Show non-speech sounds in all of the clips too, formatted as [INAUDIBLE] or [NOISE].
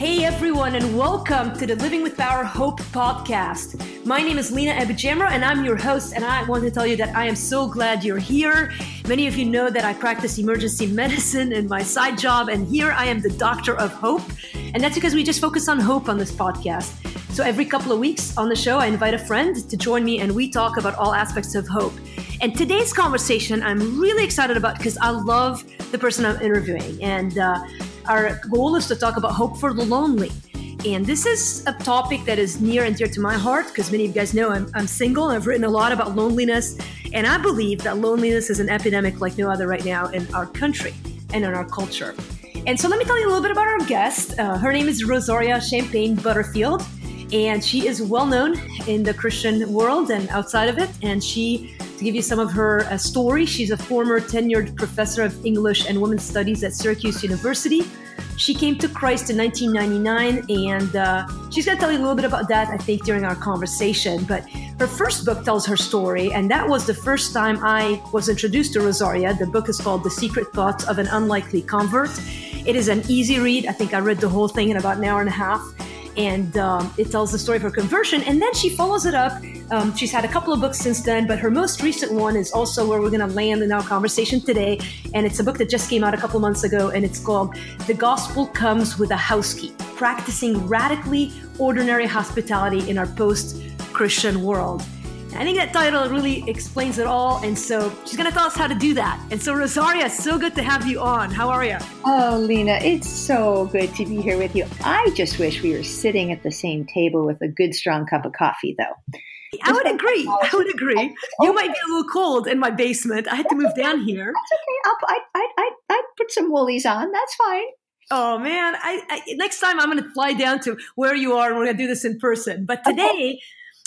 Hey everyone, and welcome to the Living with Power Hope podcast. My name is Lena Abujamra, and I'm your host. And I want to tell you that I am so glad you're here. Many of you know that I practice emergency [LAUGHS] medicine in my side job, and here I am the doctor of hope. And that's because we just focus on hope on this podcast. So every couple of weeks on the show, I invite a friend to join me, and we talk about all aspects of hope. And today's conversation, I'm really excited about because I love the person I'm interviewing. And uh, our goal is to talk about hope for the lonely. And this is a topic that is near and dear to my heart because many of you guys know I'm, I'm single. I've written a lot about loneliness. And I believe that loneliness is an epidemic like no other right now in our country and in our culture. And so let me tell you a little bit about our guest. Uh, her name is Rosaria Champagne Butterfield, and she is well known in the Christian world and outside of it. And she to give you some of her uh, story, she's a former tenured professor of English and Women's Studies at Syracuse University. She came to Christ in 1999, and uh, she's going to tell you a little bit about that, I think, during our conversation. But her first book tells her story, and that was the first time I was introduced to Rosaria. The book is called The Secret Thoughts of an Unlikely Convert. It is an easy read. I think I read the whole thing in about an hour and a half and um, it tells the story of her conversion. And then she follows it up. Um, she's had a couple of books since then, but her most recent one is also where we're going to land in our conversation today. And it's a book that just came out a couple months ago, and it's called The Gospel Comes with a House Key Practicing Radically Ordinary Hospitality in Our Post Christian World. I think that title really explains it all. And so she's going to tell us how to do that. And so, Rosaria, so good to have you on. How are you? Oh, Lena, it's so good to be here with you. I just wish we were sitting at the same table with a good, strong cup of coffee, though. I would agree. I would agree. You might be a little cold in my basement. I had to move down here. That's okay. I'll, I, I, I, I put some woolies on. That's fine. Oh man! I, I next time I'm going to fly down to where you are, and we're going to do this in person. But today,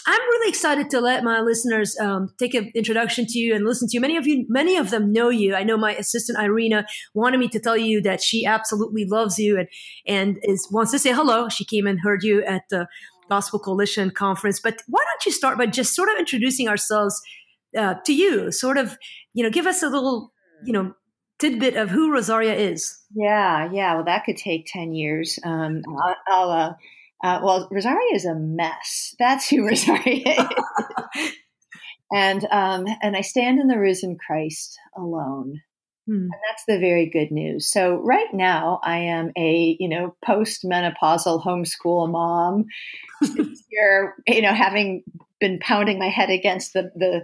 I'm really excited to let my listeners um, take an introduction to you and listen to you. Many of you, many of them know you. I know my assistant Irina wanted me to tell you that she absolutely loves you and and is wants to say hello. She came and heard you at the Gospel Coalition conference. But why don't you start by just sort of introducing ourselves uh, to you? Sort of, you know, give us a little, you know, tidbit of who Rosaria is. Yeah, yeah. Well, that could take ten years. Um, I'll. I'll uh, uh, well, Rosaria is a mess. That's who [LAUGHS] Rosaria is. and um, and I stand in the risen Christ alone. Hmm. And that's the very good news. So right now I am a, you know, post-menopausal homeschool mom. [LAUGHS] Here, you know, having been pounding my head against the the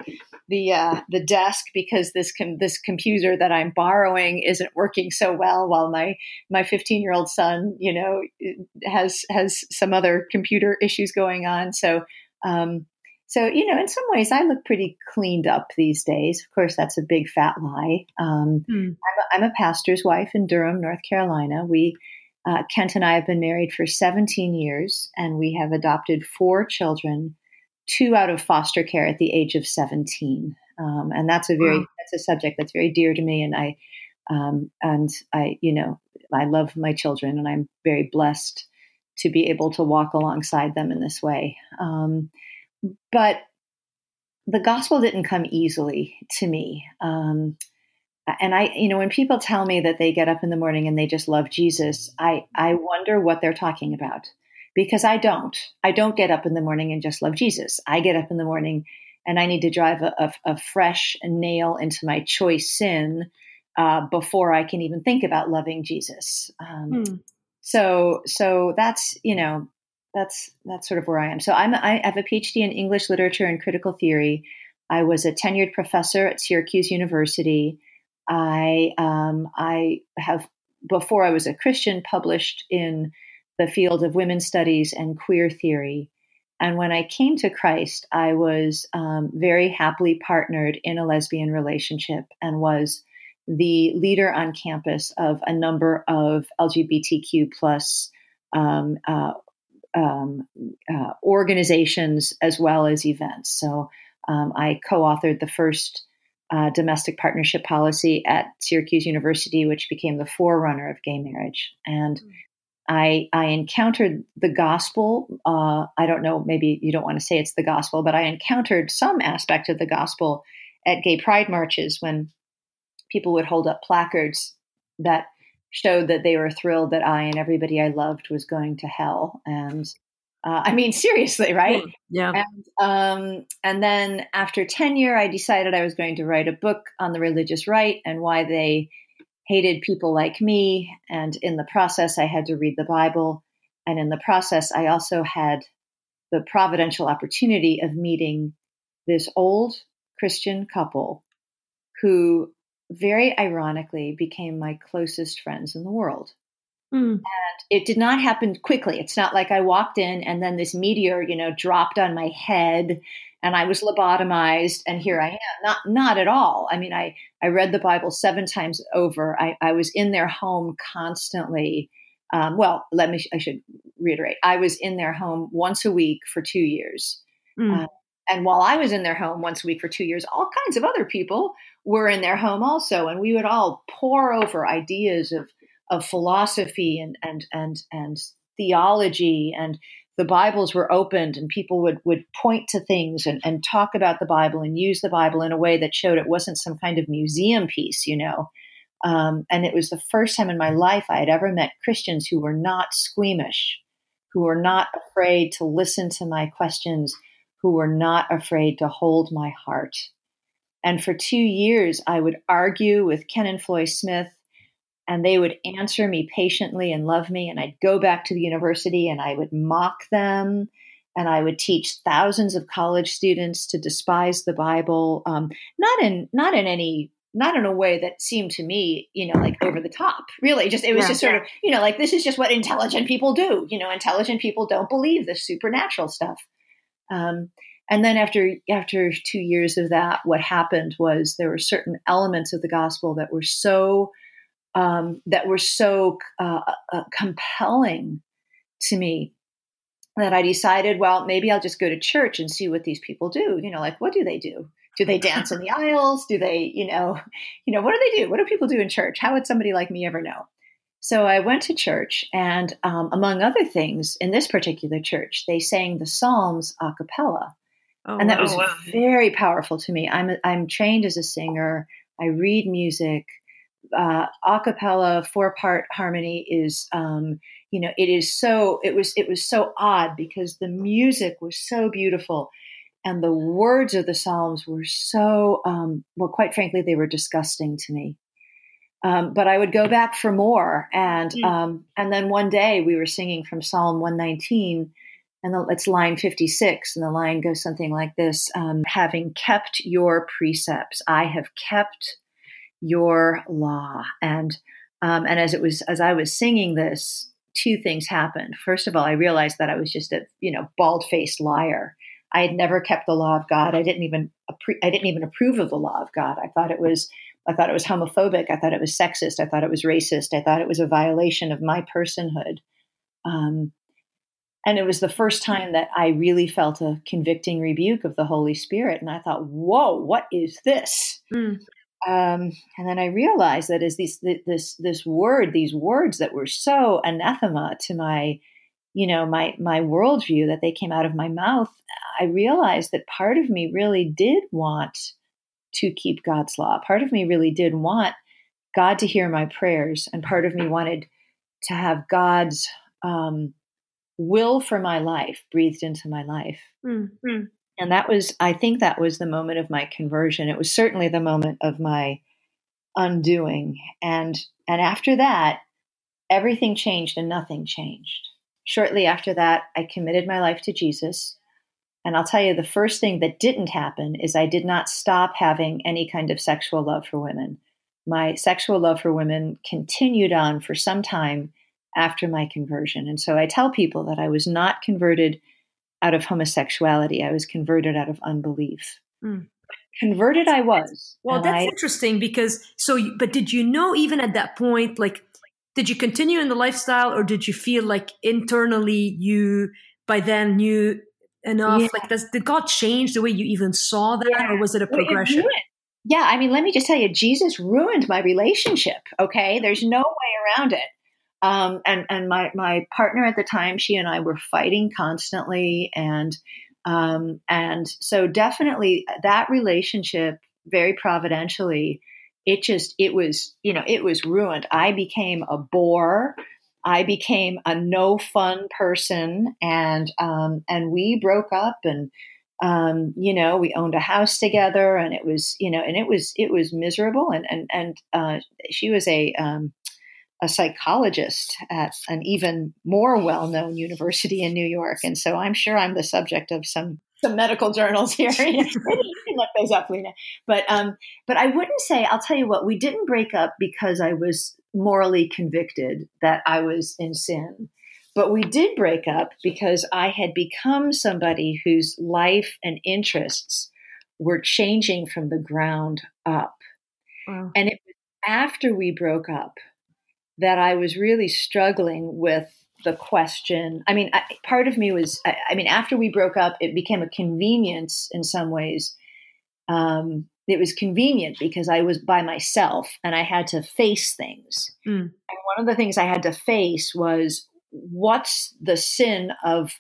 the uh, the desk because this com- this computer that I'm borrowing isn't working so well. While my my 15 year old son, you know, has has some other computer issues going on. So. Um, so, you know, in some ways, I look pretty cleaned up these days. Of course, that's a big fat lie. Um, mm. I'm, a, I'm, a pastor's wife in Durham, North Carolina. We, uh, Kent and I have been married for 17 years, and we have adopted four children two out of foster care at the age of 17. Um, and that's a very, wow. that's a subject that's very dear to me. And I, um, and I, you know, I love my children and I'm very blessed to be able to walk alongside them in this way. Um, but the gospel didn't come easily to me. Um, and I, you know, when people tell me that they get up in the morning and they just love Jesus, I, I wonder what they're talking about because I don't. I don't get up in the morning and just love Jesus. I get up in the morning and I need to drive a, a, a fresh nail into my choice sin uh, before I can even think about loving Jesus. Um, hmm. So, so that's you know that's that's sort of where I am. So I'm I have a PhD in English literature and critical theory. I was a tenured professor at Syracuse University. I um, I have before I was a Christian published in the field of women's studies and queer theory. And when I came to Christ, I was um, very happily partnered in a lesbian relationship and was the leader on campus of a number of LGBTQ plus um, uh, um, uh, organizations as well as events. So um, I co-authored the first uh, domestic partnership policy at Syracuse University, which became the forerunner of gay marriage. And mm. I, I encountered the gospel. Uh, I don't know, maybe you don't want to say it's the gospel, but I encountered some aspect of the gospel at gay pride marches when people would hold up placards that showed that they were thrilled that I and everybody I loved was going to hell. And uh, I mean, [LAUGHS] seriously, right? Yeah. And, um, and then after tenure, I decided I was going to write a book on the religious right and why they hated people like me. And in the process, I had to read the Bible. And in the process, I also had the providential opportunity of meeting this old Christian couple who very ironically became my closest friends in the world. Mm. And it did not happen quickly. It's not like I walked in and then this meteor, you know, dropped on my head and I was lobotomized and here I am. Not not at all. I mean, I I read the Bible seven times over. I, I was in their home constantly. Um, well, let me. I should reiterate. I was in their home once a week for two years. Mm. Uh, and while I was in their home once a week for two years, all kinds of other people were in their home also, and we would all pore over ideas of of philosophy and and and and theology and the Bibles were opened and people would would point to things and, and talk about the Bible and use the Bible in a way that showed it wasn't some kind of museum piece, you know. Um, and it was the first time in my life I had ever met Christians who were not squeamish, who were not afraid to listen to my questions, who were not afraid to hold my heart. And for two years, I would argue with Ken and Floy Smith and they would answer me patiently and love me. And I'd go back to the university and I would mock them. And I would teach thousands of college students to despise the Bible, um, not in not in any not in a way that seemed to me, you know, like over the top. Really, just it was yeah, just sort yeah. of, you know, like this is just what intelligent people do. You know, intelligent people don't believe the supernatural stuff. Um, and then after after two years of that, what happened was there were certain elements of the gospel that were so um, that were so uh, uh, compelling to me that I decided, well, maybe I'll just go to church and see what these people do. You know, like what do they do? Do they dance in the aisles? Do they, you know, [LAUGHS] you know, what do they do? What do people do in church? How would somebody like me ever know? So I went to church, and um, among other things, in this particular church, they sang the Psalms a cappella, oh, and that wow, was wow. very powerful to me. I'm I'm trained as a singer. I read music uh, a cappella four part harmony is um, you know it is so it was it was so odd because the music was so beautiful and the words of the psalms were so um, well quite frankly they were disgusting to me um, but i would go back for more and mm. um, and then one day we were singing from psalm 119 and the, it's line 56 and the line goes something like this um, having kept your precepts i have kept your law. And um, and as it was as I was singing this, two things happened. First of all, I realized that I was just a you know bald faced liar. I had never kept the law of God. I didn't even I didn't even approve of the law of God. I thought it was I thought it was homophobic. I thought it was sexist. I thought it was racist. I thought it was a violation of my personhood. Um, and it was the first time that I really felt a convicting rebuke of the Holy Spirit. And I thought, whoa, what is this? Mm. Um, and then I realized that as these this this word, these words that were so anathema to my, you know, my my worldview that they came out of my mouth, I realized that part of me really did want to keep God's law. Part of me really did want God to hear my prayers, and part of me wanted to have God's um, will for my life breathed into my life. Mm-hmm and that was i think that was the moment of my conversion. It was certainly the moment of my undoing. And and after that everything changed and nothing changed. Shortly after that i committed my life to jesus. And i'll tell you the first thing that didn't happen is i did not stop having any kind of sexual love for women. My sexual love for women continued on for some time after my conversion. And so i tell people that i was not converted out of homosexuality. I was converted out of unbelief. Mm. Converted, I was. Well, that's I, interesting because so. But did you know even at that point, like, did you continue in the lifestyle, or did you feel like internally you by then knew enough? Yeah. Like, does did God change the way you even saw that, yeah. or was it a progression? It yeah, I mean, let me just tell you, Jesus ruined my relationship. Okay, there's no way around it. Um, and and my my partner at the time, she and I were fighting constantly, and um, and so definitely that relationship, very providentially, it just it was you know it was ruined. I became a bore. I became a no fun person and um, and we broke up and um, you know we owned a house together and it was you know and it was it was miserable and and and uh, she was a um, a psychologist at an even more well-known university in New York, and so I'm sure I'm the subject of some some medical journals here. you [LAUGHS] can [LAUGHS] look those up, Lena. But um, but I wouldn't say. I'll tell you what. We didn't break up because I was morally convicted that I was in sin. But we did break up because I had become somebody whose life and interests were changing from the ground up. Wow. And it was after we broke up that I was really struggling with the question. I mean, I, part of me was, I, I, mean, after we broke up, it became a convenience in some ways. Um, it was convenient because I was by myself and I had to face things. Mm. And one of the things I had to face was what's the sin of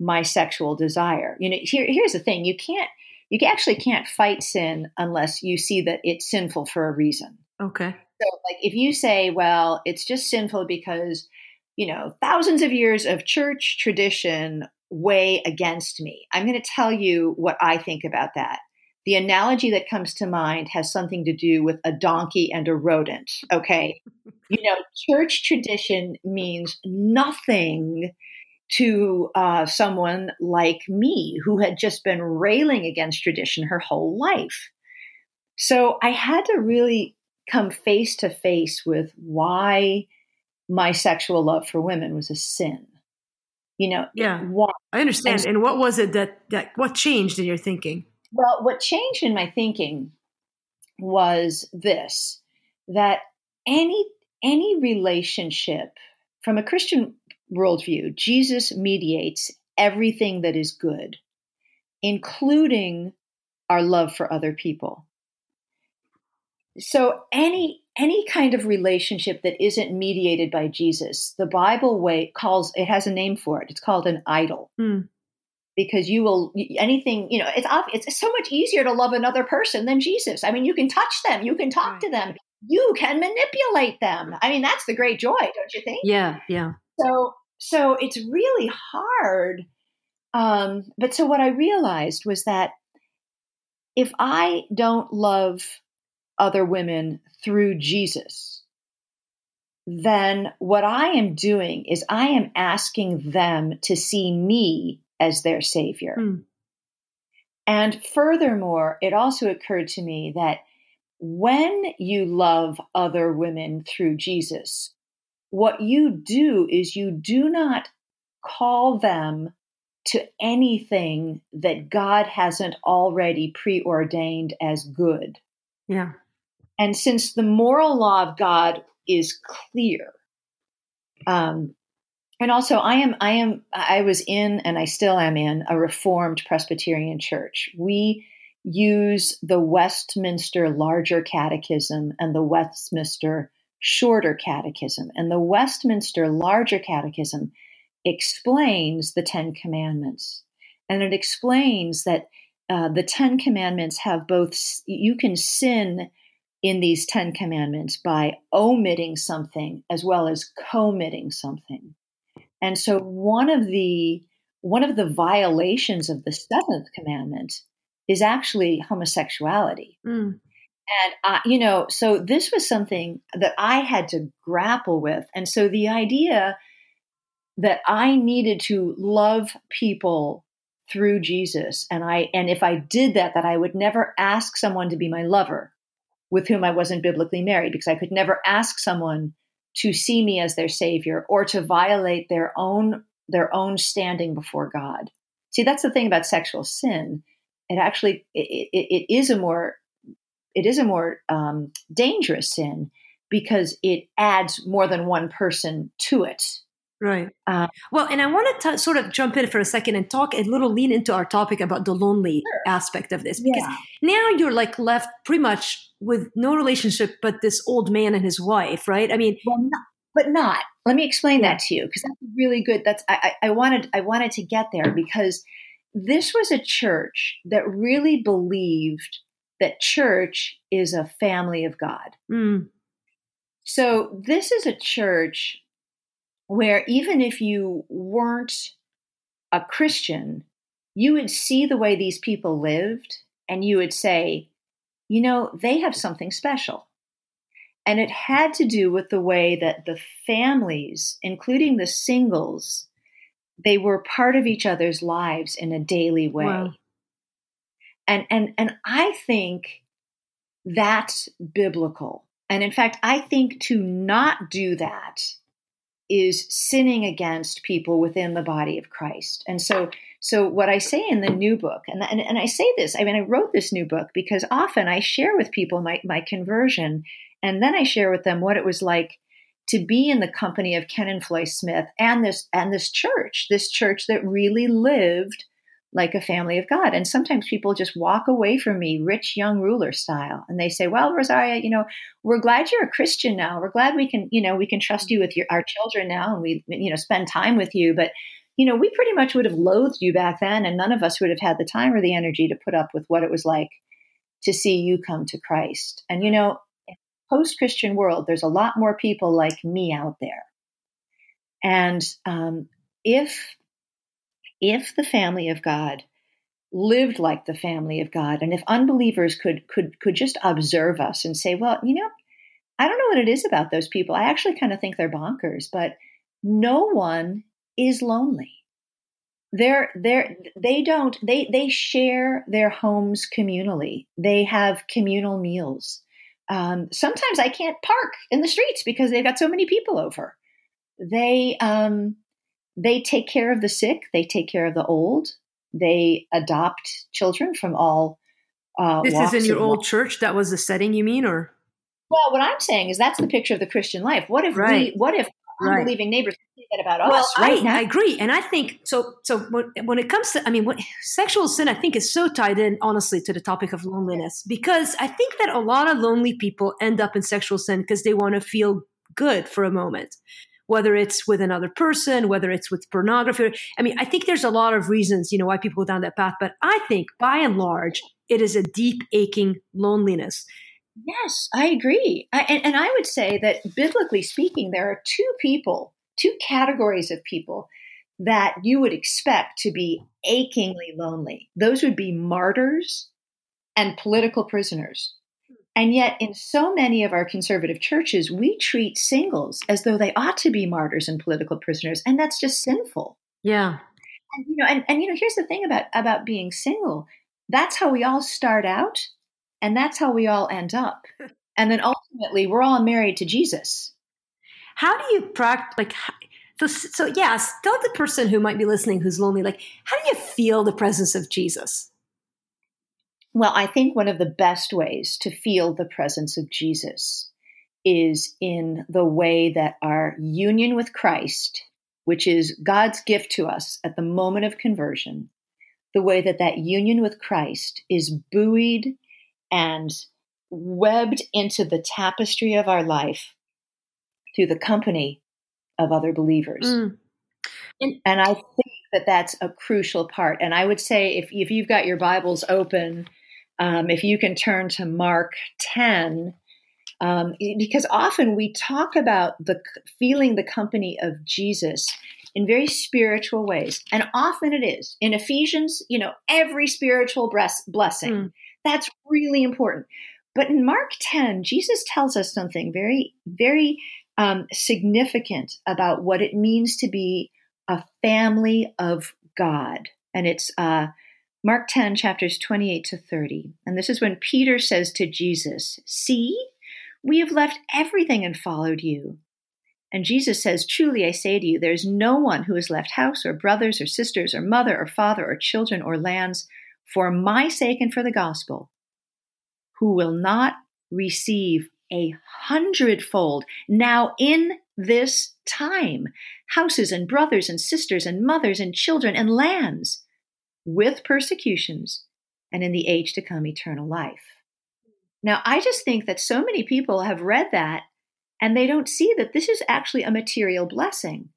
my sexual desire? You know, here, here's the thing: you can't, you actually can't fight sin unless you see that it's sinful for a reason. Okay. So, like, if you say, well, it's just sinful because, you know, thousands of years of church tradition weigh against me, I'm going to tell you what I think about that. The analogy that comes to mind has something to do with a donkey and a rodent. Okay. [LAUGHS] you know, church tradition means nothing to uh, someone like me who had just been railing against tradition her whole life. So I had to really come face to face with why my sexual love for women was a sin. You know, yeah, why? I understand. And, and what was it that that what changed in your thinking? Well, what changed in my thinking was this: that any any relationship from a Christian worldview, Jesus mediates everything that is good, including our love for other people. So any any kind of relationship that isn't mediated by Jesus, the Bible way calls it has a name for it. It's called an idol. Mm. Because you will anything, you know, it's it's so much easier to love another person than Jesus. I mean, you can touch them, you can talk right. to them, you can manipulate them. I mean, that's the great joy, don't you think? Yeah, yeah. So so it's really hard. Um, but so what I realized was that if I don't love other women through Jesus, then what I am doing is I am asking them to see me as their savior. Mm. And furthermore, it also occurred to me that when you love other women through Jesus, what you do is you do not call them to anything that God hasn't already preordained as good. Yeah. And since the moral law of God is clear, um, and also I am I am I was in and I still am in a Reformed Presbyterian church. We use the Westminster Larger Catechism and the Westminster Shorter Catechism. And the Westminster Larger Catechism explains the Ten Commandments. And it explains that uh, the Ten Commandments have both, you can sin in these Ten Commandments by omitting something as well as committing something. And so one of the one of the violations of the seventh commandment is actually homosexuality. Mm. And I, you know, so this was something that I had to grapple with. And so the idea that I needed to love people through Jesus and I and if I did that that I would never ask someone to be my lover with whom I wasn't biblically married because I could never ask someone to see me as their savior or to violate their own their own standing before God. See, that's the thing about sexual sin. It actually it, it, it is a more it is a more um, dangerous sin because it adds more than one person to it. Right. Uh, well, and I want to sort of jump in for a second and talk a little lean into our topic about the lonely sure. aspect of this because yeah. now you're like left pretty much with no relationship but this old man and his wife, right? I mean, well, not, but not. Let me explain that to you because that's really good. That's I, I, I wanted I wanted to get there because this was a church that really believed that church is a family of God. Mm. So this is a church where even if you weren't a Christian, you would see the way these people lived and you would say, you know, they have something special. And it had to do with the way that the families, including the singles, they were part of each other's lives in a daily way. Wow. And and and I think that's biblical. And in fact, I think to not do that is sinning against people within the body of Christ. And so so what I say in the new book, and, and, and I say this, I mean, I wrote this new book because often I share with people my, my conversion and then I share with them what it was like to be in the company of Ken and Floy Smith and this and this church, this church that really lived like a family of God. And sometimes people just walk away from me, rich young ruler style, and they say, "Well, Rosaria, you know, we're glad you're a Christian now. We're glad we can, you know, we can trust you with your our children now, and we, you know, spend time with you." But you know, we pretty much would have loathed you back then, and none of us would have had the time or the energy to put up with what it was like to see you come to Christ. And you know, post Christian world, there's a lot more people like me out there. And um, if if the family of God lived like the family of God, and if unbelievers could could could just observe us and say, well, you know, I don't know what it is about those people. I actually kind of think they're bonkers, but no one is lonely. They're they're they don't they they share their homes communally. They have communal meals. Um, sometimes I can't park in the streets because they've got so many people over. They um, they take care of the sick. They take care of the old. They adopt children from all. Uh, this is in your old church. That was the setting, you mean, or? Well, what I'm saying is that's the picture of the Christian life. What if right. we? What if right. unbelieving neighbors say that about well, us right I, now? I agree, and I think so. So when, when it comes to, I mean, what, sexual sin, I think is so tied in, honestly, to the topic of loneliness because I think that a lot of lonely people end up in sexual sin because they want to feel good for a moment whether it's with another person, whether it's with pornography. I mean, I think there's a lot of reasons, you know, why people go down that path. But I think by and large, it is a deep aching loneliness. Yes, I agree. I, and, and I would say that biblically speaking, there are two people, two categories of people that you would expect to be achingly lonely. Those would be martyrs and political prisoners. And yet, in so many of our conservative churches, we treat singles as though they ought to be martyrs and political prisoners, and that's just sinful. Yeah. And, you know, and, and you know, here's the thing about about being single. That's how we all start out, and that's how we all end up. [LAUGHS] And then ultimately, we're all married to Jesus. How do you practice? Like, so, so yes, tell the person who might be listening who's lonely, like, how do you feel the presence of Jesus? Well, I think one of the best ways to feel the presence of Jesus is in the way that our union with Christ, which is God's gift to us at the moment of conversion, the way that that union with Christ is buoyed and webbed into the tapestry of our life through the company of other believers. Mm. And, and I think that that's a crucial part. And I would say if, if you've got your Bibles open, um, if you can turn to Mark 10, um, because often we talk about the feeling the company of Jesus in very spiritual ways, and often it is in Ephesians. You know, every spiritual blessing mm. that's really important. But in Mark 10, Jesus tells us something very, very um, significant about what it means to be a family of God, and it's uh, Mark 10, chapters 28 to 30. And this is when Peter says to Jesus, See, we have left everything and followed you. And Jesus says, Truly I say to you, there is no one who has left house or brothers or sisters or mother or father or children or lands for my sake and for the gospel, who will not receive a hundredfold now in this time houses and brothers and sisters and mothers and children and lands with persecutions, and in the age to come, eternal life. Now, I just think that so many people have read that and they don't see that this is actually a material blessing.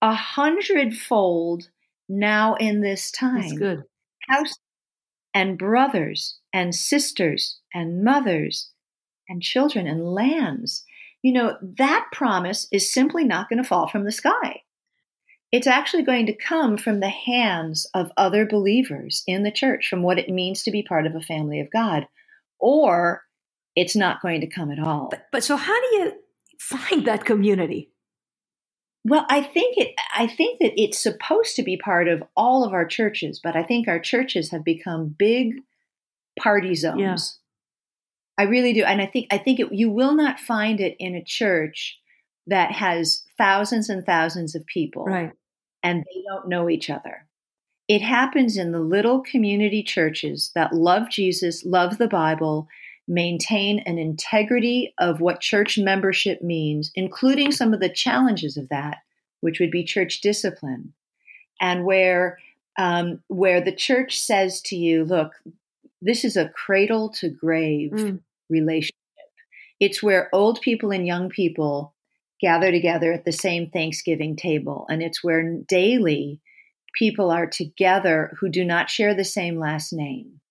A hundredfold now in this time. That's good. House, and brothers and sisters and mothers and children and lands. You know, that promise is simply not going to fall from the sky. It's actually going to come from the hands of other believers in the church, from what it means to be part of a family of God. Or it's not going to come at all. But, but so, how do you find that community? Well, I think it. I think that it's supposed to be part of all of our churches, but I think our churches have become big party zones. Yeah. I really do, and I think I think it, you will not find it in a church that has thousands and thousands of people, right? And they don't know each other. It happens in the little community churches that love Jesus, love the Bible, maintain an integrity of what church membership means, including some of the challenges of that, which would be church discipline, and where um, where the church says to you, "Look, this is a cradle to grave mm. relationship. It's where old people and young people gather together at the same Thanksgiving table, and it's where daily." People are together who do not share the same last name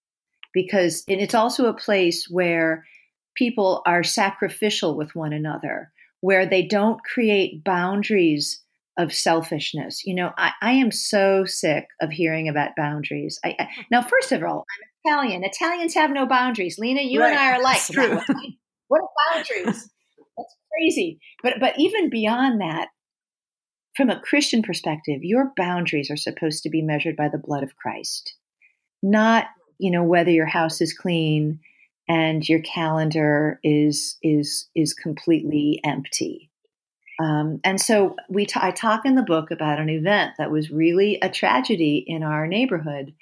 because it's also a place where people are sacrificial with one another, where they don't create boundaries of selfishness. You know, I, I am so sick of hearing about boundaries. I, I, hmm. now, first of all, I'm Italian. Italians have no boundaries. Lena, you right. and I are like, what are boundaries? That's crazy. But but even beyond that, from a Christian perspective, your boundaries are supposed to be measured by the blood of Christ, not you know whether your house is clean and your calendar is is is completely empty. Um, and so we t- I talk in the book about an event that was really a tragedy in our neighborhood,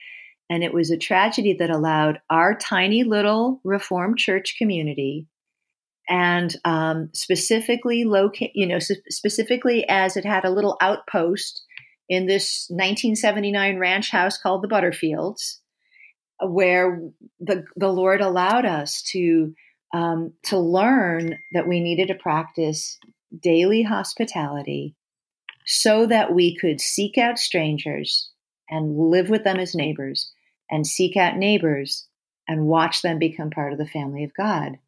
and it was a tragedy that allowed our tiny little Reformed church community, and um, specifically locate, you know, specifically as it had a little outpost in this 1979 ranch house called the Butterfields, where the the Lord allowed us to um, to learn that we needed to practice daily hospitality so that we could seek out strangers and live with them as neighbors and seek out neighbors and watch them become part of the family of God.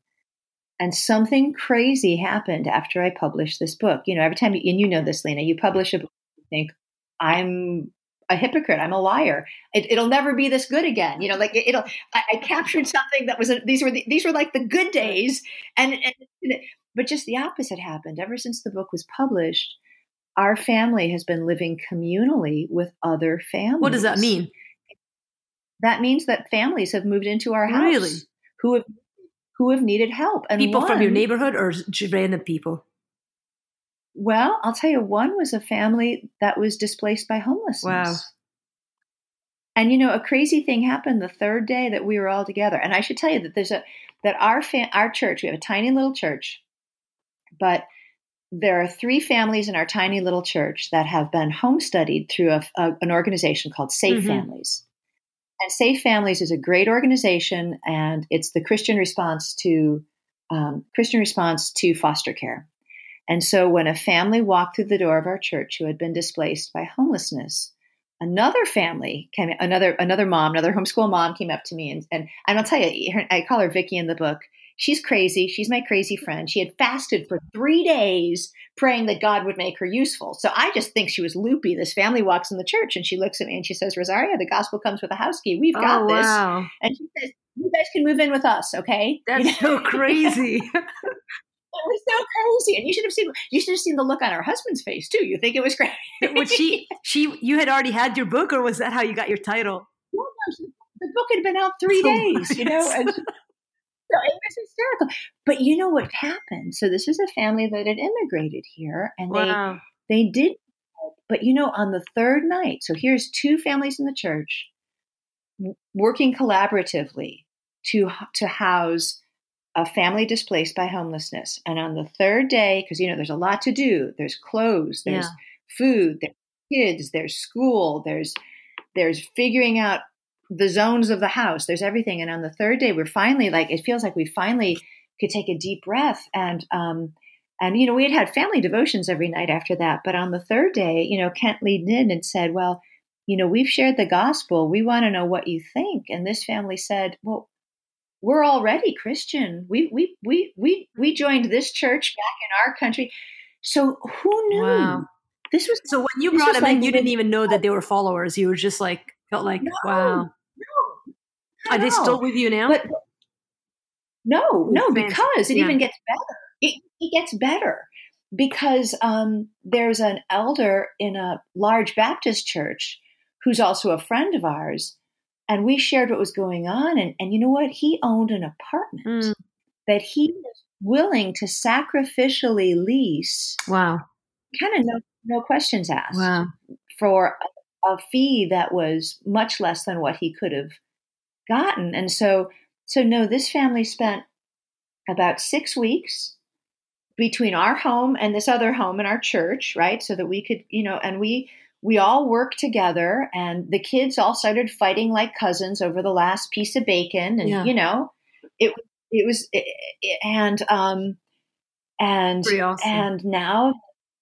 And something crazy happened after I published this book. You know, every time, you, and you know this, Lena, you publish a book, you think, I'm a hypocrite. I'm a liar. It, will never be this good again. You know, like it, will I, I, captured something that was a, these were the, these were like the good days, and, and but just the opposite happened. Ever since the book was published, our family has been living communally with other families. What does that mean? That means that families have moved into our house really? who have who have needed help. And people one, from your neighborhood or random people. Well, I'll tell you, one was a family that was displaced by homelessness. Wow. And you know, a crazy thing happened the third day that we were all together. And I should tell you that there's a that our fa- our church, we have a tiny little church, but there are three families in our tiny little church that have been home studied through a, a, an organization called Safe mm-hmm. Families. And Safe Families is a great organization, and it's the Christian response to um, Christian response to foster care. And so when a family walked through the door of our church who had been displaced by homelessness, another family came, another another mom, another homeschool mom came up to me and and, and I'll tell you, I call her Vicky in the book. She's crazy. She's my crazy friend. She had fasted for three days praying that God would make her useful. So I just think she was loopy. This family walks in the church and she looks at me and she says, Rosaria, the gospel comes with a house key. We've oh, got oh, this. Wow. And she says, You guys can move in with us, okay? [LAUGHS] That's you know? so crazy. [LAUGHS] it was so crazy. And you should have seen you should have seen the look on her husband's face too. You think it was [LAUGHS] crazy was she she you had already had your book or was that how you got your title? No, the book had been out three oh, days, you know, and so it was hysterical. But you know what happened? So this is a family that had immigrated here and wow. they they did but you know, on the third night, so here's two families in the church working collaboratively to to house a family displaced by homelessness. And on the third day, because you know there's a lot to do. There's clothes, there's yeah. food, there's kids, there's school, there's there's figuring out the zones of the house. There's everything. And on the third day, we're finally like it feels like we finally could take a deep breath and um and you know we had had family devotions every night after that. But on the third day, you know Kent leaned in and said, "Well." you know, we've shared the gospel. We want to know what you think. And this family said, well, we're already Christian. We we we we we joined this church back in our country. So who knew? Wow. This was so when you brought them like, in, you didn't even know that they were followers. You were just like felt like, no, wow. Are they still with you now? But, no, no, because it yeah. even gets better. It, it gets better because um, there's an elder in a large Baptist church who's also a friend of ours and we shared what was going on. And, and you know what? He owned an apartment mm. that he was willing to sacrificially lease. Wow. Kind of no, no questions asked. Wow. For a, a fee that was much less than what he could have gotten. And so, so no, this family spent about six weeks between our home and this other home in our church, right? So that we could, you know, and we we all worked together and the kids all started fighting like cousins over the last piece of bacon and yeah. you know it it was it, it, and um and awesome. and now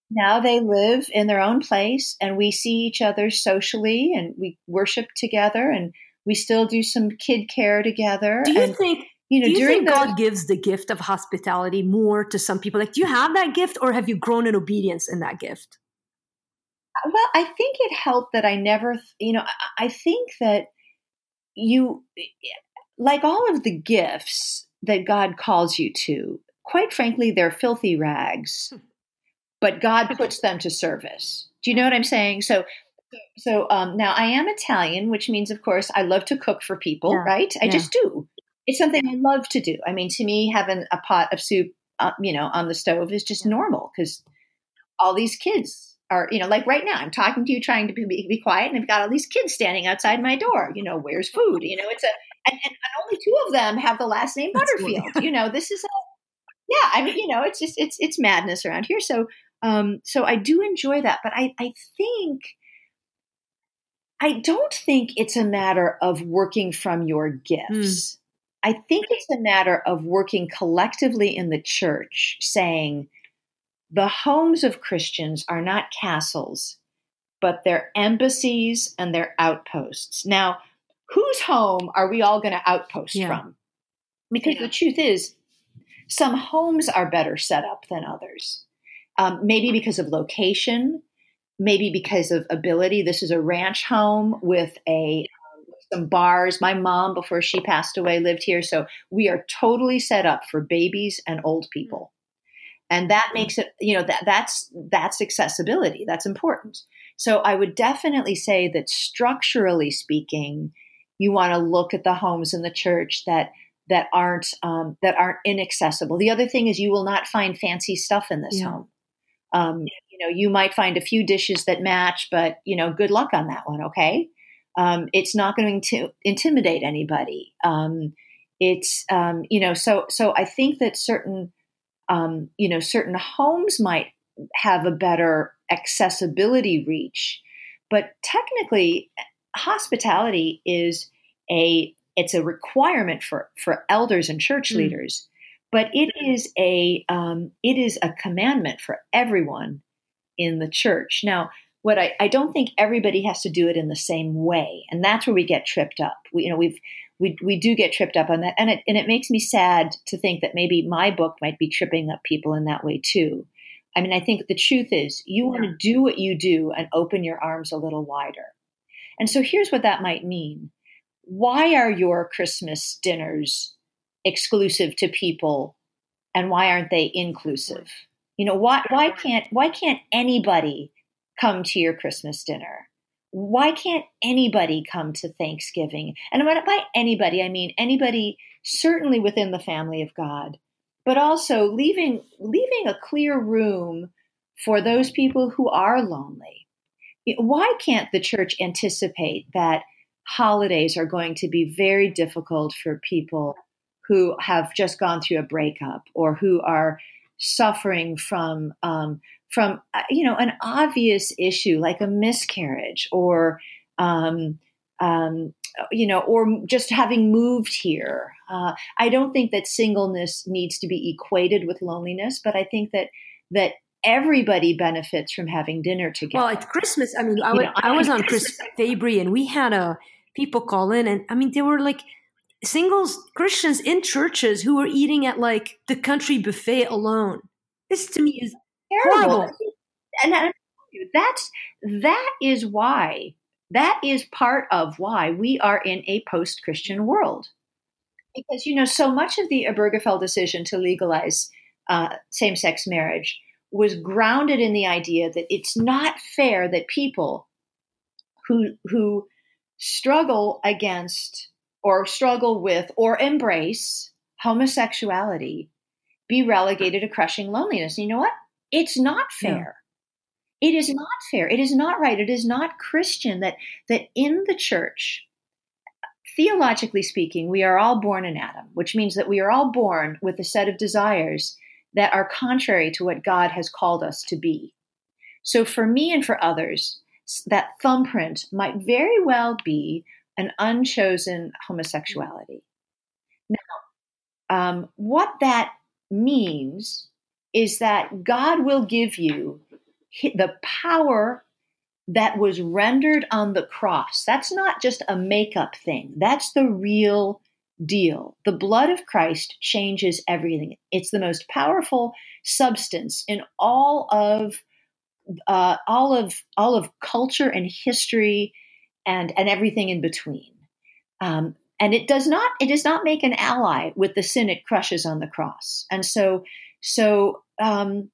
now they live in their own place and we see each other socially and we worship together and we still do some kid care together do you and, think you know, do you think the, God gives the gift of hospitality more to some people? Like, do you have that gift, or have you grown in obedience in that gift? Uh, well, I think it helped that I never, you know, I think that you, eh, eh, like all of the gifts that God calls you to, quite frankly, they're filthy rags, hmm. but God [LAUGHS] puts them to service. Do you know what I'm saying? So, so um, now I am Italian, which means, of course, I love to cook for people, yeah. right? I yeah. just do. It's something I love to do. I mean, to me, having a pot of soup, uh, you know, on the stove is just normal because all these kids are, you know, like right now, I'm talking to you, trying to be, be quiet, and I've got all these kids standing outside my door. You know, where's food? You know, it's a, and, and, and only two of them have the last name Butterfield. you know, this is a, yeah. I mean, you know, it's just it's it's madness around here. So, um, so I do enjoy that, but I I think. I don't think it's a matter of working from your gifts. Mm. I think it's a matter of working collectively in the church, saying, the homes of Christians are not castles, but they're embassies and they're outposts. Now, whose home are we all going to outpost yeah. from? Because yeah. the truth is, some homes are better set up than others. Um, maybe because of location, maybe because of ability. This is a ranch home with a some bars. My mom, before she passed away, lived here, so we are totally set up for babies and old people. And that makes it you know that that's that's accessibility. That's important. So i would definitely say that structurally speaking you want to look at the homes in the church that that aren't um, that aren't inaccessible. The other thing is you will not find fancy stuff in this yeah. home. Um, you know you might find a few dishes that match but you know good luck on that one okay um, it's not going to intimidate anybody um, it's um, you know so so i think that certain um, you know, certain homes might have a better accessibility reach, but technically, hospitality is a it's a requirement for for elders and church mm. leaders, but it is a um, it is a commandment for everyone in the church. Now, what I, I don't think everybody has to do it in the same way, and that's where we get tripped up. We, you know, we've we we do get tripped up on that, and it and it makes me sad to think that maybe my book might be tripping up people in that way too. I mean, I think the truth is you want to do what you do and open your arms a little wider. And so here's what that might mean. Why are your Christmas dinners exclusive to people and why aren't they inclusive? You know, why why can't why can't anybody come to your Christmas dinner? why can't anybody come to Thanksgiving? And by anybody, I mean anybody certainly within the family of God, but also leaving leaving a clear room for those people who are lonely. Why can't the church anticipate that holidays are going to be very difficult for people who have just gone through a breakup or who are suffering from um, from uh, you know an obvious issue like a miscarriage or um, um, you know or just having moved here uh, i don't think that singleness needs to be equated with loneliness but i think that that everybody benefits from having dinner together. Well, at Christmas, I mean, I, know, I was on Chris Fabry and we had a uh, people call in, and I mean, they were like singles Christians in churches who are eating at like the country buffet alone. This to me is terrible. Horrible. And I, that's that is why that is part of why we are in a post-Christian world. Because you know, so much of the Obergefell decision to legalize uh, same-sex marriage was grounded in the idea that it's not fair that people who who struggle against or struggle with or embrace homosexuality be relegated to crushing loneliness. And you know what? It's not fair. It is not fair. It is not right. It is not Christian that that in the church, theologically speaking, we are all born in Adam, which means that we are all born with a set of desires that are contrary to what God has called us to be. So for me and for others, that thumbprint might very well be an unchosen homosexuality. Now, um, what that means is that God will give you the power that was rendered on the cross. That's not just a makeup thing, that's the real deal. The blood of Christ changes everything. It's the most powerful substance in all of uh, all of all of culture and history and and everything in between. Um, and it does not it does not make an ally with the sin it crushes on the cross. And so so um,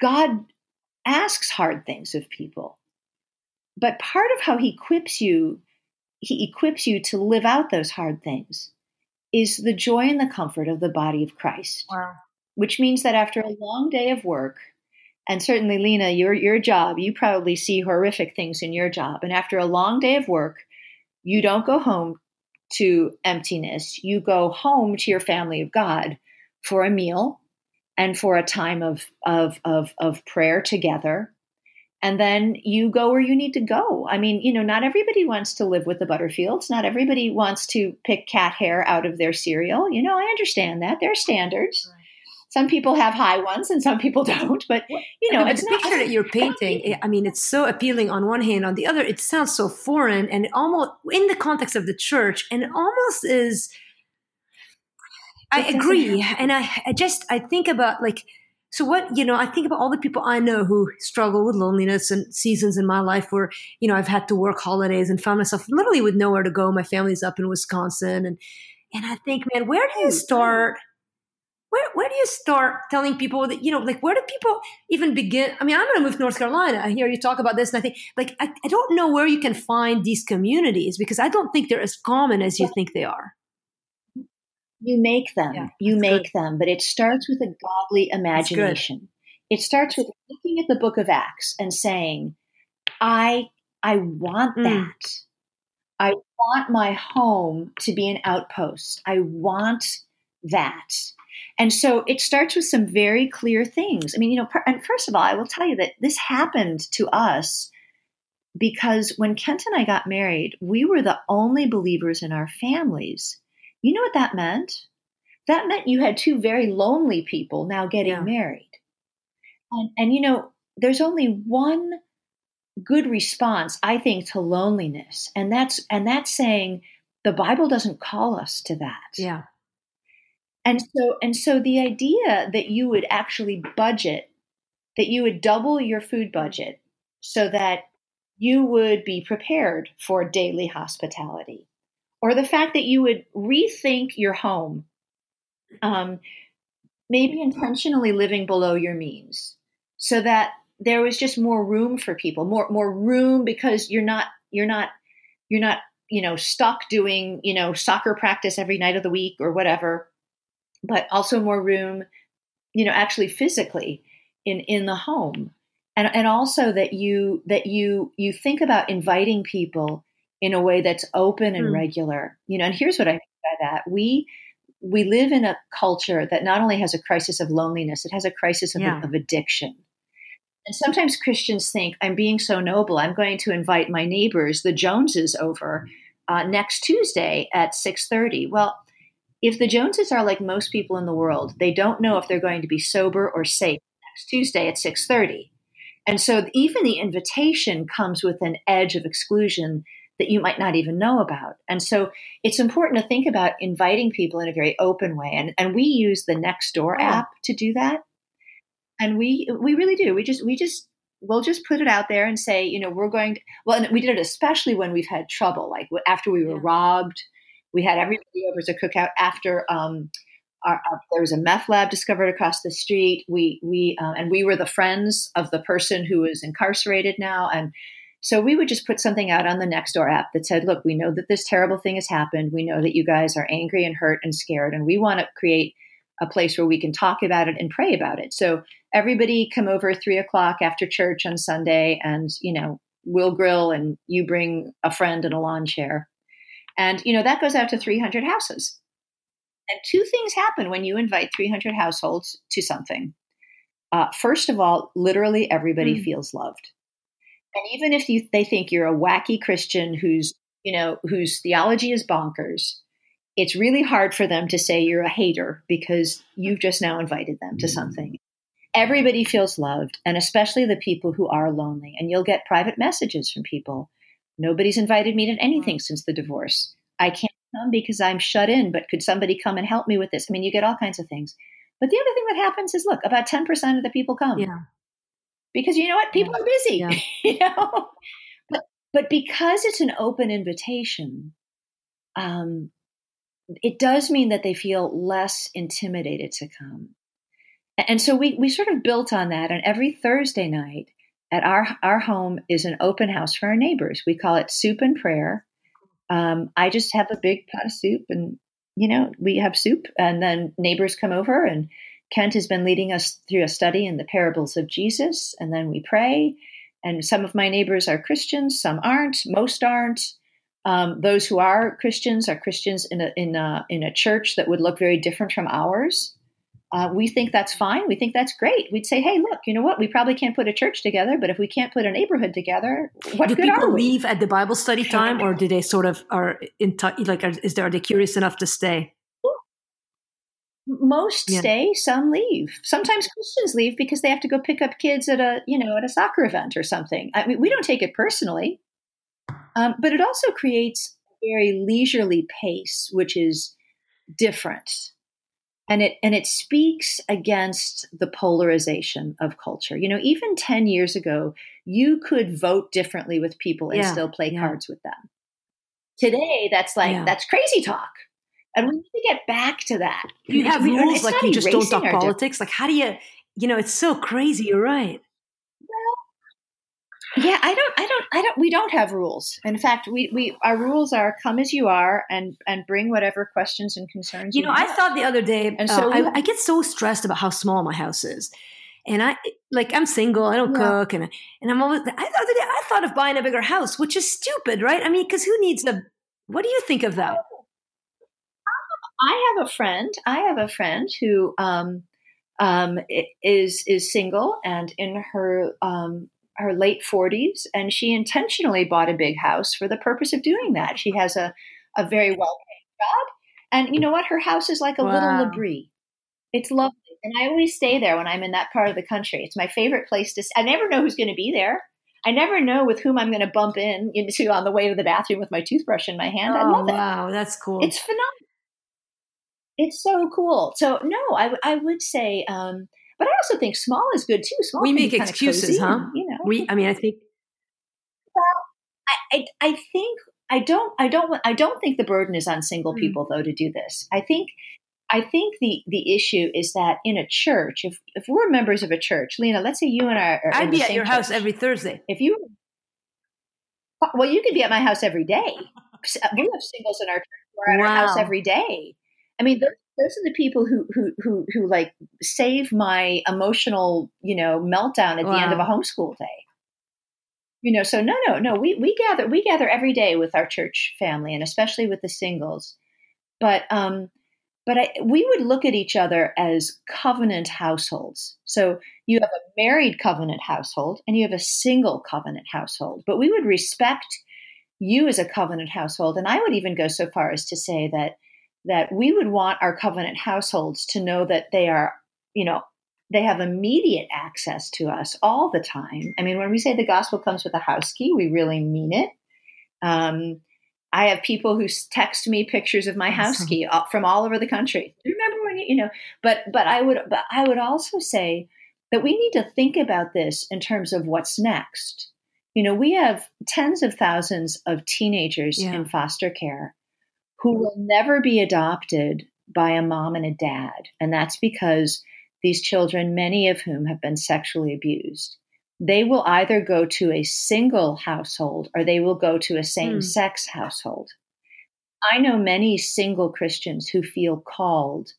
God asks hard things of people. But part of how he equips you, he equips you to live out those hard things is the joy and the comfort of the body of Christ. Wow. Which means that after a long day of work, and certainly Lina, your your job, you probably see horrific things in your job. And after a long day of work, you don't go home to emptiness. You go home to your family of God for a meal and for a time of, of, of, of prayer together. And then you go where you need to go. I mean, you know, not everybody wants to live with the Butterfields. Not everybody wants to pick cat hair out of their cereal. You know, I understand that. There are standards. Right. Some people have high ones and some people [LAUGHS] don't. But, you know, it's the not, picture that you're painting, [LAUGHS] I mean, it's so appealing on one hand. On the other, it sounds so foreign and almost in the context of the church and it almost is – I agree. And I, I just, I think about like, so what, you know, I think about all the people I know who struggle with loneliness and seasons in my life where, you know, I've had to work holidays and found myself literally with nowhere to go. My family's up in Wisconsin. And, and I think, man, where do you mm-hmm. start? Where, where do you start telling people that, you know, like where do people even begin? I mean, I'm going to move to North Carolina. I hear you talk about this and I think like, I, I don't know where you can find these communities because I don't think they're as common as you think they are. You make them. Yeah, you make good. them, but it starts with a godly imagination. It starts with looking at the book of Acts and saying, I I want mm. that. I want my home to be an outpost. I want that. And so it starts with some very clear things. I mean, you know, and first of all, I will tell you that this happened to us because when Kent and I got married, we were the only believers in our families. You know what that meant? That meant you had two very lonely people now getting yeah. married. And, and, you know, there's only one good response, I think, to loneliness. And that's and that's saying the Bible doesn't call us to that. Yeah. And so and so the idea that you would actually budget, that you would double your food budget so that you would be prepared for daily hospitality or the fact that you would rethink your home, um, maybe intentionally living below your means, so that there was just more room for people, more more room because you're not you're not you're not you know stuck doing you know soccer practice every night of the week or whatever, but also more room, you know, actually physically in in the home and and also that you that you you think about inviting people in a way that's open and mm. regular. You know, and here's what I mean by that. We we live in a culture that not only has a crisis of loneliness, it has a crisis of, yeah. of addiction. And sometimes Christians think, I'm being so noble, I'm going to invite my neighbors, the Joneses, over uh, next Tuesday at 6.30. Well, if the Joneses are like most people in the world, they don't know if they're going to be sober or safe next Tuesday at 6:30. And so even the invitation comes with an edge of exclusion that you might not even know about. And so it's important to think about inviting people in a very open way. And, and we use the Nextdoor oh. app to do that. And we we really do. We just we just we'll just put it out there and say, you know, we're going to, well, and we did it especially when we've had trouble, like after we were yeah. robbed. We had everybody over to cookout after um, our, our, there was a meth lab discovered across the street. We we uh, and we were the friends of the person who is incarcerated now, and so we would just put something out on the Nextdoor app that said, "Look, we know that this terrible thing has happened. We know that you guys are angry and hurt and scared, and we want to create a place where we can talk about it and pray about it." So everybody come over three o'clock after church on Sunday, and you know we'll grill, and you bring a friend and a lawn chair, and you know that goes out to three hundred houses. And two things happen when you invite 300 households to something. Uh, first of all, literally everybody mm. feels loved. And even if you, they think you're a wacky Christian who's, you know, whose theology is bonkers, it's really hard for them to say you're a hater because you've just now invited them to something. Everybody feels loved, and especially the people who are lonely. And you'll get private messages from people. Nobody's invited me to anything since the divorce. I can't come because I'm shut in, but could somebody come and help me with this? I mean, you get all kinds of things. But the other thing that happens is look, about 10% of the people come. Yeah. Because you know what? People yeah. are busy. Yeah. [LAUGHS] you know? But but because it's an open invitation, um, it does mean that they feel less intimidated to come. And so we, we sort of built on that. And every Thursday night at our, our home is an open house for our neighbors. We call it Soup and Prayer. Um, I just have a big pot of soup, and you know, we have soup, and then neighbors come over, and Kent has been leading us through a study in the parables of Jesus, and then we pray. And some of my neighbors are Christians, some aren't, most aren't. Um, those who are Christians are Christians in a, in a in a church that would look very different from ours uh, we think that's fine. We think that's great. We'd say, hey, look, you know what? We probably can't put a church together, but if we can't put a neighborhood together, what do good people are we? leave at the Bible study time, or do they sort of are in touch? Like, are, is there are they curious enough to stay? Most yeah. stay, some leave. Sometimes Christians leave because they have to go pick up kids at a you know at a soccer event or something. I mean, we don't take it personally, um, but it also creates a very leisurely pace, which is different and it and it speaks against the polarization of culture. You know even 10 years ago you could vote differently with people and yeah, still play yeah. cards with them. Today that's like yeah. that's crazy talk. And we need to get back to that. You have rules like you just don't talk politics. Like how do you you know it's so crazy. You're right yeah, I don't, I don't, I don't. We don't have rules. In fact, we, we our rules are come as you are and and bring whatever questions and concerns. You, you know, have. I thought the other day, and so uh, I, I, get so stressed about how small my house is, and I like I'm single, I don't yeah. cook, and and I'm always. I thought I thought of buying a bigger house, which is stupid, right? I mean, because who needs a? What do you think of that? I have a friend. I have a friend who um, um, is is single and in her um, her late 40s, and she intentionally bought a big house for the purpose of doing that. She has a, a very well paying job. And you know what? Her house is like a wow. little L'Abri. It's lovely. And I always stay there when I'm in that part of the country. It's my favorite place to I never know who's going to be there. I never know with whom I'm going to bump in into on the way to the bathroom with my toothbrush in my hand. Oh, I love it. Wow, that's cool. It's phenomenal. It's so cool. So no, I, I would say um, but I also think small is good too. Small we make excuses, huh? And, you know, we. I mean, I think. Well, I, I, I think I don't. I don't. I don't think the burden is on single mm. people though to do this. I think. I think the the issue is that in a church, if if we're members of a church, Lina, let's say you and I are. I'd be at your church. house every Thursday. If you, well, you could be at my house every day. We have singles in our church. We're at wow. our house every day. I mean, those those are the people who who who who like save my emotional you know meltdown at wow. the end of a homeschool day. You know so no no no we we gather we gather every day with our church family and especially with the singles. But um but I, we would look at each other as covenant households. So you have a married covenant household and you have a single covenant household but we would respect you as a covenant household. And i would even go so far as to say that that we would want our covenant households to know that they are, you know, they have immediate access to us all the time. I mean, when we say the gospel comes with a house key, we really mean it. Um, I have people who text me pictures of my house key from all over the country. Remember when you, you know? But but I would but I would also say that we need to think about this in terms of what's next. You know, we have tens of thousands of teenagers yeah. in foster care who will never be adopted by a mom and a dad, and that's because these children, many of whom have been sexually abused, they will either go to a single household or they will go to a same sex mm. household. I know many single Christians who feel called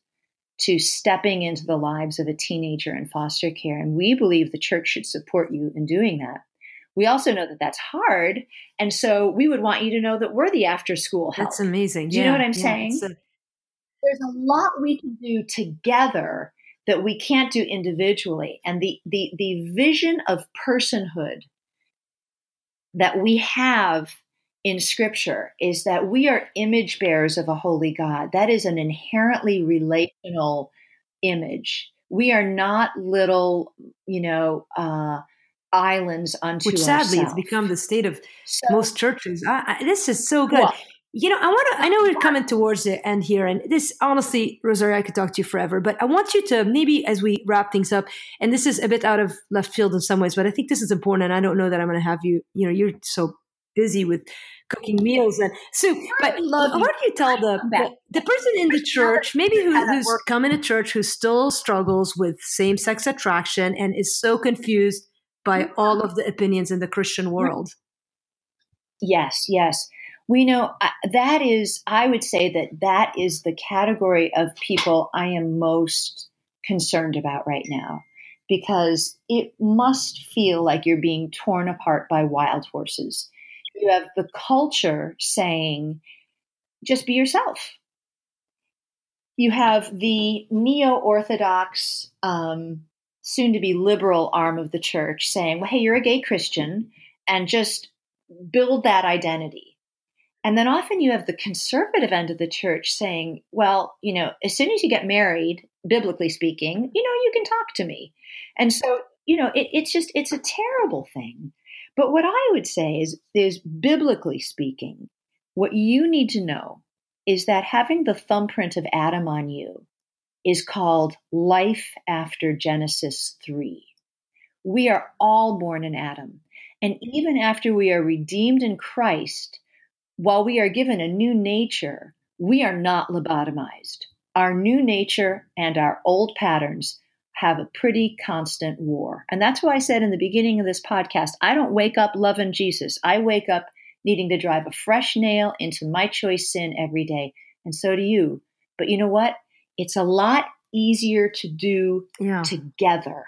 to stepping into the lives of a teenager in foster care, and we believe the church should support you in doing that. We also know that that's hard, and so we would want you to know that we're the after school help. That's amazing. Do you yeah, know what I'm yeah, saying? A- There's a lot we can do together that we can't do individually. And the, the, the vision of personhood that we have in scripture is that we are image bearers of a holy God. That is an inherently relational image. We are not little, you know, uh, islands unto Which sadly ourselves. has become the state of so, most churches. I, I, this is so good. Well, you know, I want to, I know we're coming towards the end here, and this, honestly, Rosaria, I could talk to you forever, but I want you to maybe as we wrap things up, and this is a bit out of left field in some ways, but I think this is important, and I don't know that I'm going to have you, you know, you're so busy with cooking meals and soup, but I want you tell the, the, the, person in the church, maybe who, who's coming to church who still struggles with same sex attraction and is so confused by all of the opinions in the Christian world. Yes, yes. We know uh, that is i would say that that is the category of people i am most concerned about right now because it must feel like you're being torn apart by wild horses. You have the culture saying just be yourself. You have the neo-orthodox um, soon to be liberal arm of the church saying well hey you're a gay christian and just build that identity and then often you have the conservative end of the church saying, well, you know, as soon as you get married, biblically speaking, you know, you can talk to me. And so, you know, it, it's just, it's a terrible thing. But what I would say is, is biblically speaking, what you need to know is that having the thumbprint of Adam on you is called life after Genesis 3. We are all born in Adam. And even after we are redeemed in Christ, while we are given a new nature, we are not lobotomized. Our new nature and our old patterns have a pretty constant war. And that's why I said in the beginning of this podcast I don't wake up loving Jesus. I wake up needing to drive a fresh nail into my choice sin every day. And so do you. But you know what? It's a lot easier to do yeah. together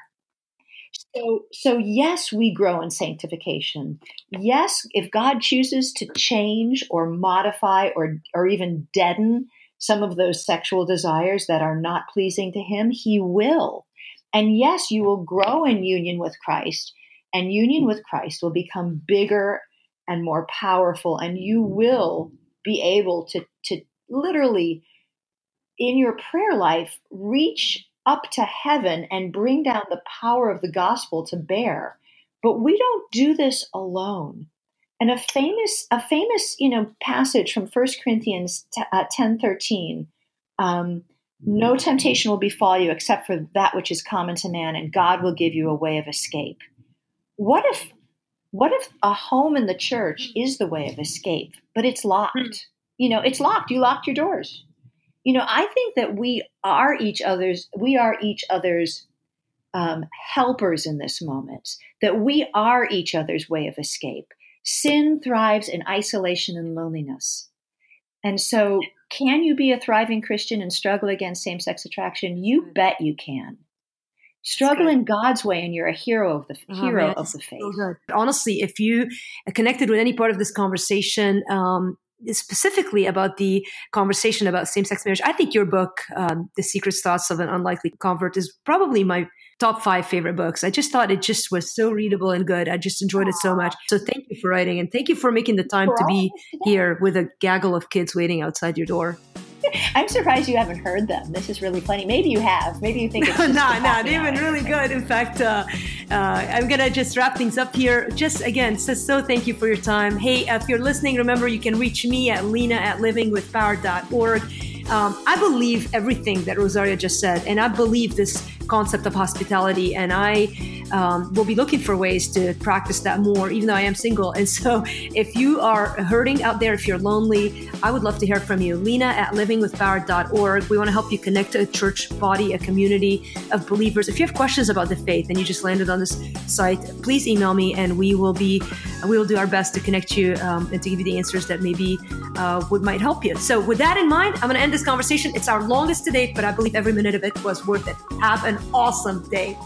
so, so yes, we grow in sanctification. Yes, if God chooses to change or modify or, or even deaden some of those sexual desires that are not pleasing to Him, He will. And yes, you will grow in union with Christ, and union with Christ will become bigger and more powerful, and you will be able to, to literally, in your prayer life, reach up to heaven and bring down the power of the gospel to bear. But we don't do this alone. And a famous, a famous, you know, passage from 1 Corinthians uh, 10, 13, um, no temptation will befall you except for that which is common to man, and God will give you a way of escape. What if, what if a home in the church is the way of escape, but it's locked? You know, it's locked. You locked your doors you know, I think that we are each other's, we are each other's um, helpers in this moment, that we are each other's way of escape. Sin thrives in isolation and loneliness. And so, can you be a thriving Christian and struggle against same sex attraction? You bet you can. Struggle in God's way, and you're a hero of the oh, hero man, of the faith. So Honestly, if you connected with any part of this conversation, um, specifically about the conversation about same-sex marriage i think your book um, the secret thoughts of an unlikely convert is probably my top five favorite books. I just thought it just was so readable and good. I just enjoyed it so much. So thank you for writing and thank you for making the time to be here with a gaggle of kids waiting outside your door [LAUGHS] I'm surprised you haven't heard them. This is really funny. Maybe you have. Maybe you think it's [LAUGHS] no, no, they've been really good. In fact, uh, uh, I'm gonna just wrap things up here. Just again, so, so thank you for your time. Hey, if you're listening, remember you can reach me at lina at livingwithpower.org. Um, I believe everything that Rosaria just said, and I believe this concept of hospitality. And I um, will be looking for ways to practice that more, even though I am single. And so, if you are hurting out there, if you're lonely, I would love to hear from you. Lina at livingwithpower.org. We want to help you connect to a church body, a community of believers. If you have questions about the faith and you just landed on this site, please email me, and we will be we will do our best to connect you um, and to give you the answers that maybe uh, would might help you. So, with that in mind, I'm going to end this conversation. It's our longest to date, but I believe every minute of it was worth it. Have an awesome day.